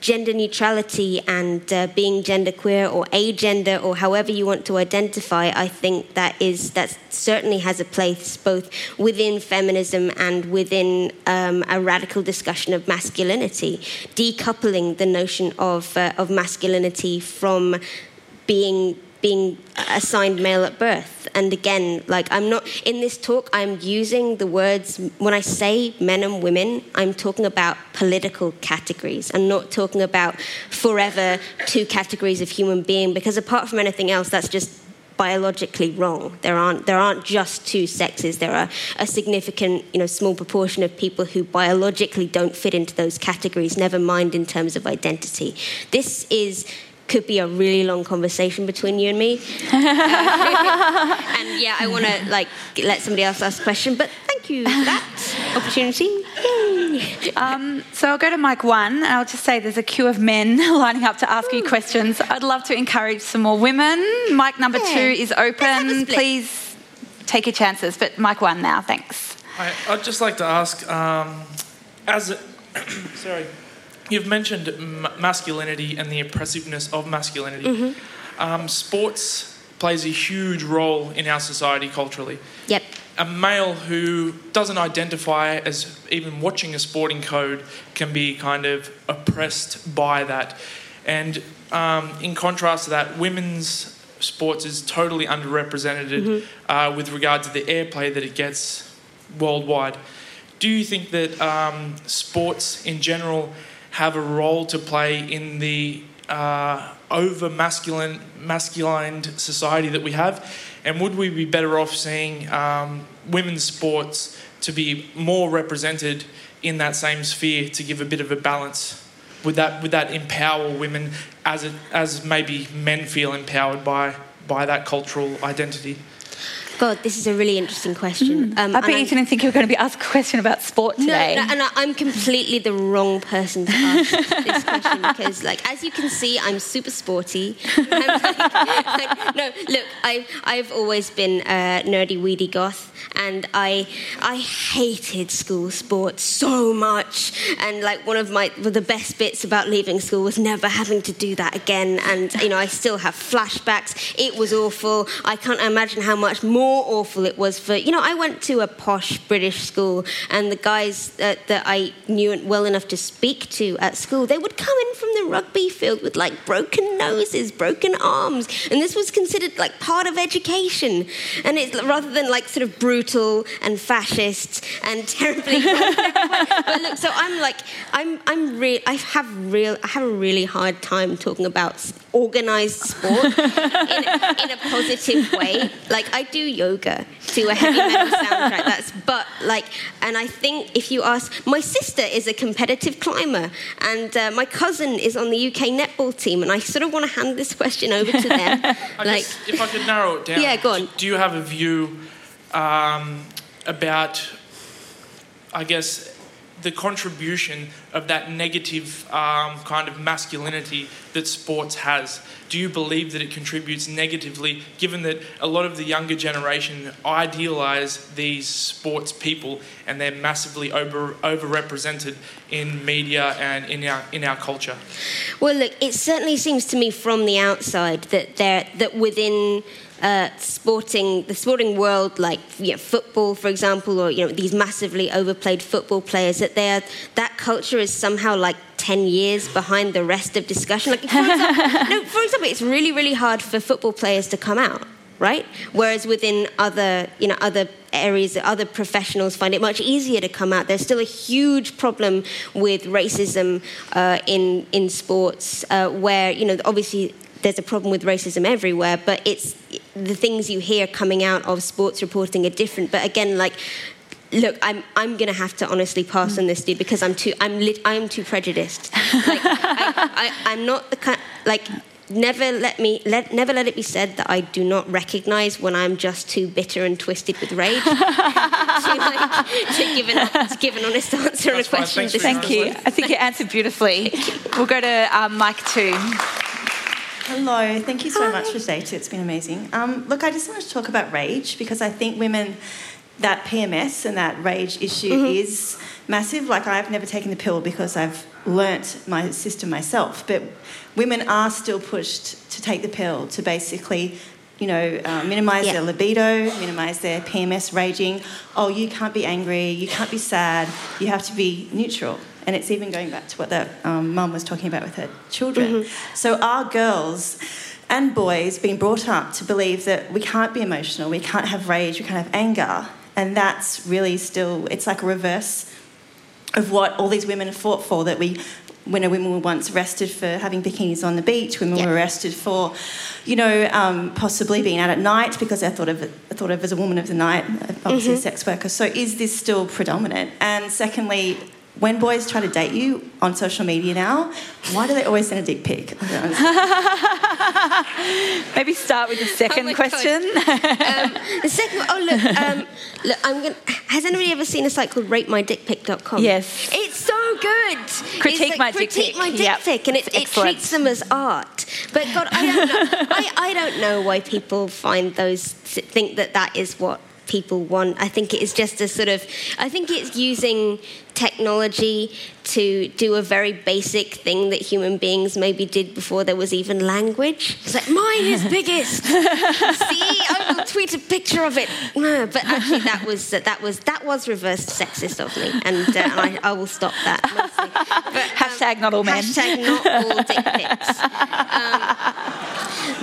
gender neutrality and uh, being genderqueer or agender or however you want to identify, I think that is that certainly has a place both within feminism and within um, a radical discussion of masculinity, decoupling the notion of uh, of masculinity from being being assigned male at birth. And again, like I'm not in this talk, I'm using the words when I say men and women, I'm talking about political categories. I'm not talking about forever two categories of human being because apart from anything else, that's just biologically wrong. There aren't there aren't just two sexes. There are a significant, you know, small proportion of people who biologically don't fit into those categories, never mind in terms of identity. This is could be a really long conversation between you and me. And yeah, I want to like let somebody else ask a question, but thank you for that opportunity. Yay. Um, so I'll go to mic one, and I'll just say there's a queue of men lining up to ask you questions. I'd love to encourage some more women. Mic number Yeah. two is Let's have a open. Please take your chances, but mic one now, thanks. I, I'd just like to ask, um, as a, sorry, you've mentioned m- masculinity and the oppressiveness of masculinity. Um, sports plays a huge role in our society culturally. Yep. A male who doesn't identify as even watching a sporting code can be kind of oppressed by that. And um, in contrast to that, women's sports is totally underrepresented uh, with regard to the airplay that it gets worldwide. Do you think that um, sports in general have a role to play in the uh, over masculine masculined society that we have? And would we be better off seeing um, women's sports to be more represented in that same sphere to give a bit of a balance? Would that would that empower women as it, as maybe men feel empowered by by that cultural identity? God, this is a really interesting question. Um, I bet you didn't think you were going to be asked a question about sport today. no, and I- I'm completely the wrong person to ask this question because, like, as you can see, I'm super sporty. I'm like- like, no, look, I, I've always been a nerdy, weedy goth, and I, I hated school sports so much. And like, one of my the best bits about leaving school was never having to do that again. And you know, I still have flashbacks. It was awful. I can't imagine how much more more awful it was for, you know, I went to a posh British school, and the guys that, that I knew well enough to speak to at school, they would come in from the rugby field with like broken noses, broken arms, and this was considered like part of education. And it's rather than like sort of brutal and fascist and terribly. but look, so I'm like, I'm, I'm real. I have real. I have a really hard time talking about organized sport in, in a positive way. Like I do yoga to a heavy metal soundtrack. That's but like, and I think if you ask, my sister is a competitive climber, and uh, my cousin is on the UK netball team, and I sort of want to hand this question over to them. I like, guess if I could narrow it down. Yeah, go on. Do you have a view um, about, I guess, the contribution of that negative um, kind of masculinity that sports has? Do you believe that it contributes negatively, given that a lot of the younger generation idealise these sports people and they're massively over overrepresented in media and in our in our culture? Well, look, it certainly seems to me from the outside that that within uh, sporting the sporting world, like you know, football, for example, or you know these massively overplayed football players, that they are that culture is somehow like 10 years behind the rest of discussion. Like, for example, no, for example, it's really, really hard for football players to come out, right? Whereas within other, you know, other areas, other professionals find it much easier to come out. There's still a huge problem with racism uh, in, in sports uh, where, you know, obviously there's a problem with racism everywhere, but it's the things you hear coming out of sports reporting are different. But again, like look, I'm I'm gonna have to honestly pass on this, dude, because I'm too I'm lit, I am too prejudiced. Like, I, I, I'm not the kind like. Never let me let never let it be said that I do not recognise when I'm just too bitter and twisted with rage to, like, to give an to give an honest answer on a question. Thanks for this your Thank simple. you. I think you answered beautifully. We'll go to um, mic two. Hello, thank you so much for data. It's been amazing. Um, look, I just wanted to talk about rage because I think women, that PMS and that rage issue is massive. Like, I've never taken the pill because I've learnt my system myself, but women are still pushed to take the pill to basically. You know, uh, minimize Yeah. their libido, minimize their PMS raging. Oh, you can't be angry, you can't be sad, you have to be neutral. And it's even going back to what that um, mum was talking about with her children. So, our girls and boys being brought up to believe that we can't be emotional, we can't have rage, we can't have anger. And that's really still, it's like a reverse of what all these women have fought for that we when women were once arrested for having bikinis on the beach, women Yeah. were arrested for, you know, um, possibly being out at night because they're thought of thought of as a woman of the night, obviously a sex worker. So is this still predominant? And secondly, when boys try to date you on social media now, why do they always send a dick pic? I don't understand. Maybe start with the second my God. question. Um, the second, oh look, um, look, I'm gonna. Has anybody ever seen a site called RateMyDickPic.com? Yes. it's so good. Critique It's My Dick critique Pic. my dick Yep. pic, and it, it treats them as art. But God, I don't know. I, I don't know why people find those think that that is what people want. I think it is just a sort of. I think it's using technology to do a very basic thing that human beings maybe did before there was even language. It's like mine is biggest. See, I will tweet a picture of it. No, but actually, that was that was that was reverse sexist of me, and, uh, and I, I will stop that. Mostly. But, um, Hashtag not all men. Hashtag not all dick pics.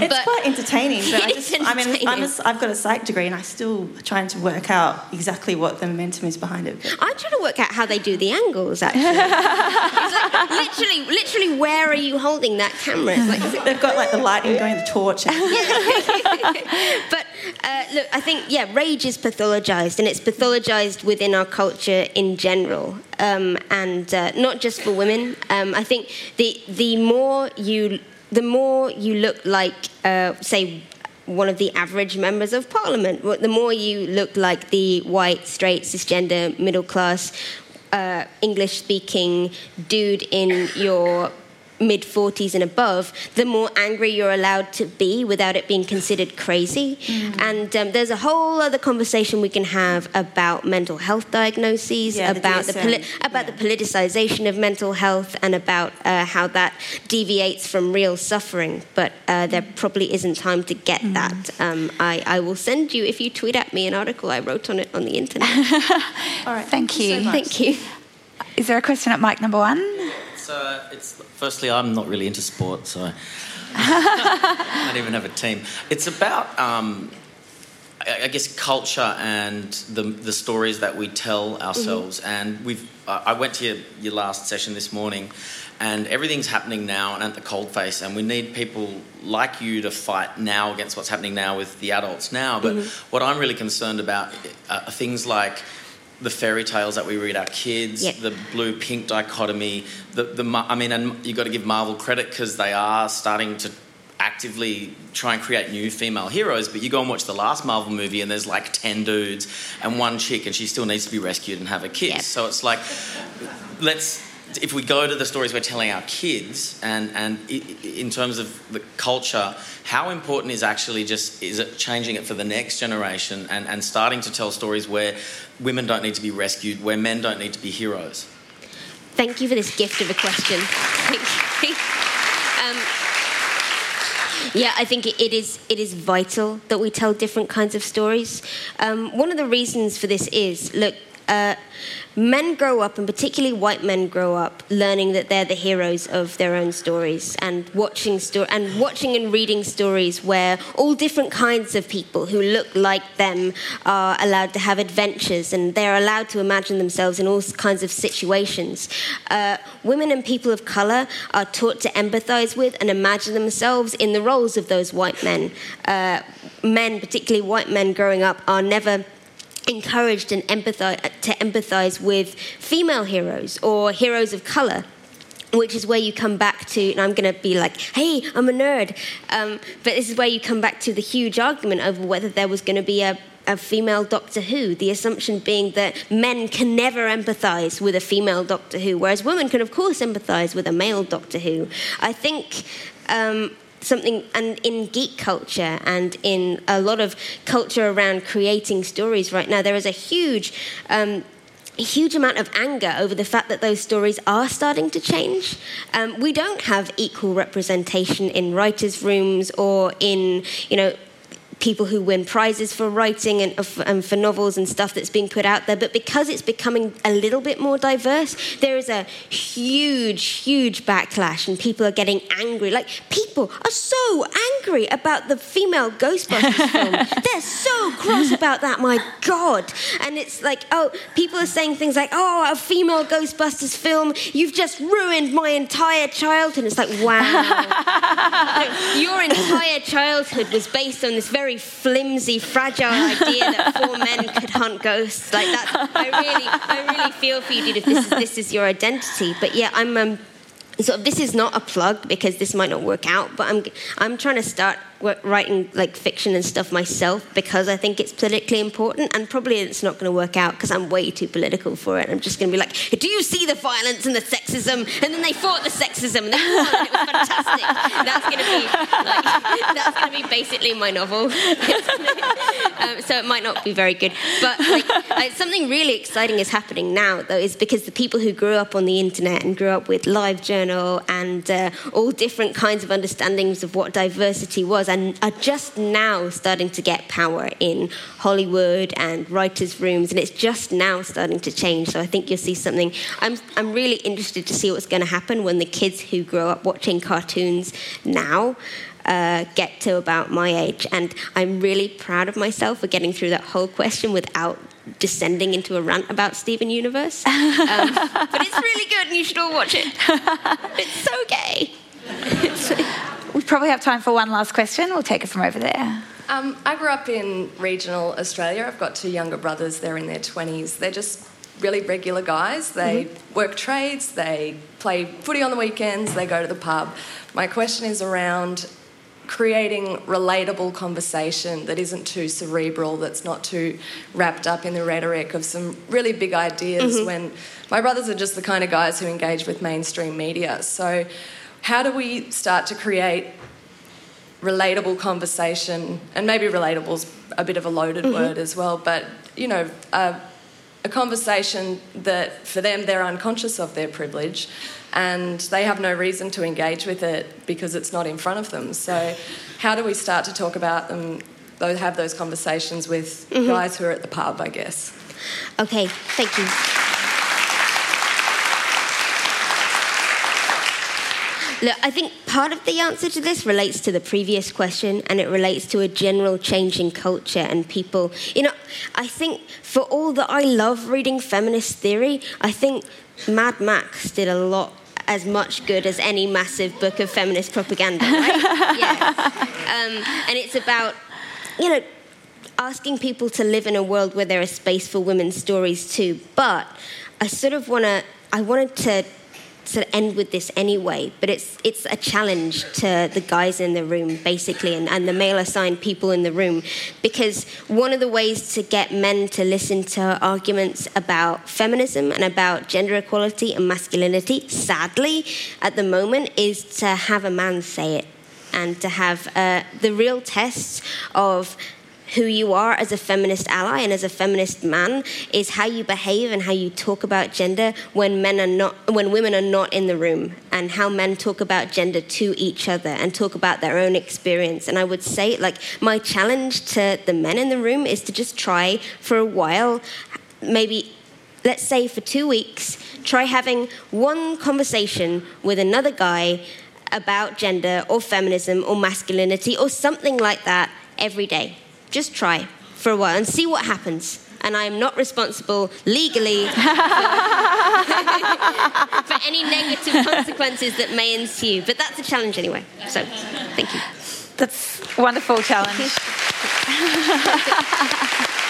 It's But- quite entertaining, but I just, is I mean, I'm a, entertaining. I've got a psych degree and I'm still trying to work out exactly what the momentum is behind it. But I'm trying to work out how they do the angles. Actually, it's like literally, literally, where are you holding that camera? It's like, it they've got like the lighting going, the torch. But uh, look, I think yeah, rage is pathologized, and it's pathologized within our culture in general, um, and uh, not just for women. Um, I think the the more you the more you look like, uh, say. One of the average members of parliament. The more you look like the white, straight, cisgender, middle class, uh, English speaking dude in your mid 40s and above, the more angry you're allowed to be without it being considered crazy. Mm. And um, there's a whole other conversation we can have about mental health diagnoses, yeah, about the, the poli- about yeah. the politicization of mental health, and about uh, how that deviates from real suffering. But uh, there probably isn't time to get mm. that. Um, I, I will send you if you tweet at me an article I wrote on it on the internet. All right, thank you. So Thank you. Is there a question at mic number one? So it's firstly, I'm not really into sport, so I don't even have a team. It's about, um, I, guess, culture and the the stories that we tell ourselves. Mm-hmm. And we've, I went to your, your last session this morning, and everything's happening now and at the cold face and we need people like you to fight now against what's happening now with the adults now. But mm-hmm. what I'm really concerned about are things like the fairy tales that we read our kids, yep. the blue pink dichotomy. The, the I mean, and you've got to give Marvel credit because they are starting to actively try and create new female heroes. But you go and watch the last Marvel movie, and there's like ten dudes and one chick, and she still needs to be rescued and have a kiss. Yep. So it's like, let's if we go to the stories we're telling our kids and, and in terms of the culture, how important is actually just is it changing it for the next generation and, and starting to tell stories where women don't need to be rescued, where men don't need to be heroes? Thank you for this gift of a question. um, yeah, I think it is, it is vital that we tell different kinds of stories. Um, one of the reasons for this is look, uh, men grow up, and particularly white men grow up, learning that they're the heroes of their own stories, and watching sto- and watching and reading stories where all different kinds of people who look like them are allowed to have adventures, and they're allowed to imagine themselves in all kinds of situations. Uh, women and people of color are taught to empathize with and imagine themselves in the roles of those white men. Uh, men, particularly white men growing up, are never encouraged and empathize, to empathize with female heroes or heroes of color which is where you come back to, and I'm going to be like, hey, I'm a nerd. Um, but this is where you come back to the huge argument over whether there was going to be a, a female Doctor Who, the assumption being that men can never empathize with a female Doctor Who, whereas women can, of course, empathize with a male Doctor Who. I think. Um, something and in geek culture and in a lot of culture around creating stories right now there is a huge um, a huge amount of anger over the fact that those stories are starting to change. Um, we don't have equal representation in writers' rooms or in, you know, people who win prizes for writing and, and, for novels and stuff that's being put out there. But because it's becoming a little bit more diverse, there is a huge, huge backlash, and people are getting angry. Like, people are so angry about the female Ghostbusters film. They're so cross about that, my God. And it's like, oh, people are saying things like, oh, a female Ghostbusters film, you've just ruined my entire childhood. It's like, wow. your entire childhood was based on this very very flimsy, fragile idea that four men could hunt ghosts. Like that, I really, I really feel for you, dude. If this is this is your identity, but yeah, I'm. Um, so this is not a plug because this might not work out, but I'm I'm trying to start writing like fiction and stuff myself because I think it's politically important, and probably it's not going to work out because I'm way too political for it. I'm just going to be like, "Do you see the violence and the sexism?" And then they fought the sexism, and they it was fantastic. that's going to be like that's going to be basically my novel. um, so it might not be very good, but like, something really exciting is happening now, though, is because the people who grew up on the internet and grew up with LiveJournal and uh, all different kinds of understandings of what diversity was and are just now starting to get power in Hollywood and writers' rooms, and it's just now starting to change. So I think you'll see something. I'm, I'm really interested to see what's going to happen when the kids who grow up watching cartoons now. Uh, get to about my age, and I'm really proud of myself for getting through that whole question without descending into a rant about Steven Universe. Um, but it's really good, and you should all watch it. It's so gay. probably have time for one last question. We'll take it from over there. Um, I grew up in regional Australia. I've got two younger brothers. They're in their 20s. They're just really regular guys. They mm-hmm. work trades, they play footy on the weekends, they go to the pub. My question is around creating relatable conversation that isn't too cerebral, that's not too wrapped up in the rhetoric of some really big ideas mm-hmm. when my brothers are just the kind of guys who engage with mainstream media. So how do we start to create relatable conversation? And maybe relatable's a bit of a loaded mm-hmm. word as well, but you know, uh, a conversation that for them they're unconscious of their privilege and they have no reason to engage with it because it's not in front of them. So, how do we start to talk about them, have those conversations with mm-hmm. guys who are at the pub, I guess? Okay, thank you. Look, I think part of the answer to this relates to the previous question and it relates to a general change in culture and people. You know, I think for all that I love reading feminist theory, I think Mad Max did a lot as much good as any massive book of feminist propaganda, right? yeah. Um, and it's about, you know, asking people to live in a world where there is space for women's stories too. But I sort of want to, I wanted to sort of end with this anyway, but it's it's a challenge to the guys in the room, basically, and, and the male assigned people in the room, because one of the ways to get men to listen to arguments about feminism and about gender equality and masculinity, sadly, at the moment, is to have a man say it and to have uh, the real tests of who you are as a feminist ally and as a feminist man is how you behave and how you talk about gender when men are not when women are not in the room and how men talk about gender to each other and talk about their own experience. And i would say like my challenge to the men in the room is to just try for a while maybe let's say for 2 weeks try having one conversation with another guy about gender or feminism or masculinity or something like that every day just try for a while and see what happens. And I am not responsible legally for, for any negative consequences that may ensue. But that's a challenge anyway. So, thank you. That's a wonderful challenge.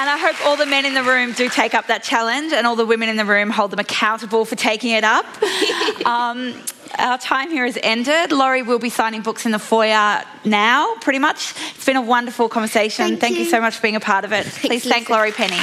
and I hope all the men in the room do take up that challenge and all the women in the room hold them accountable for taking it up. um, our time here has ended. Laurie will be signing books in the foyer now, pretty much. It's been a wonderful conversation. Thank, thank you. you. so much for being a part of it. Thanks, Please thank Laurie Penny.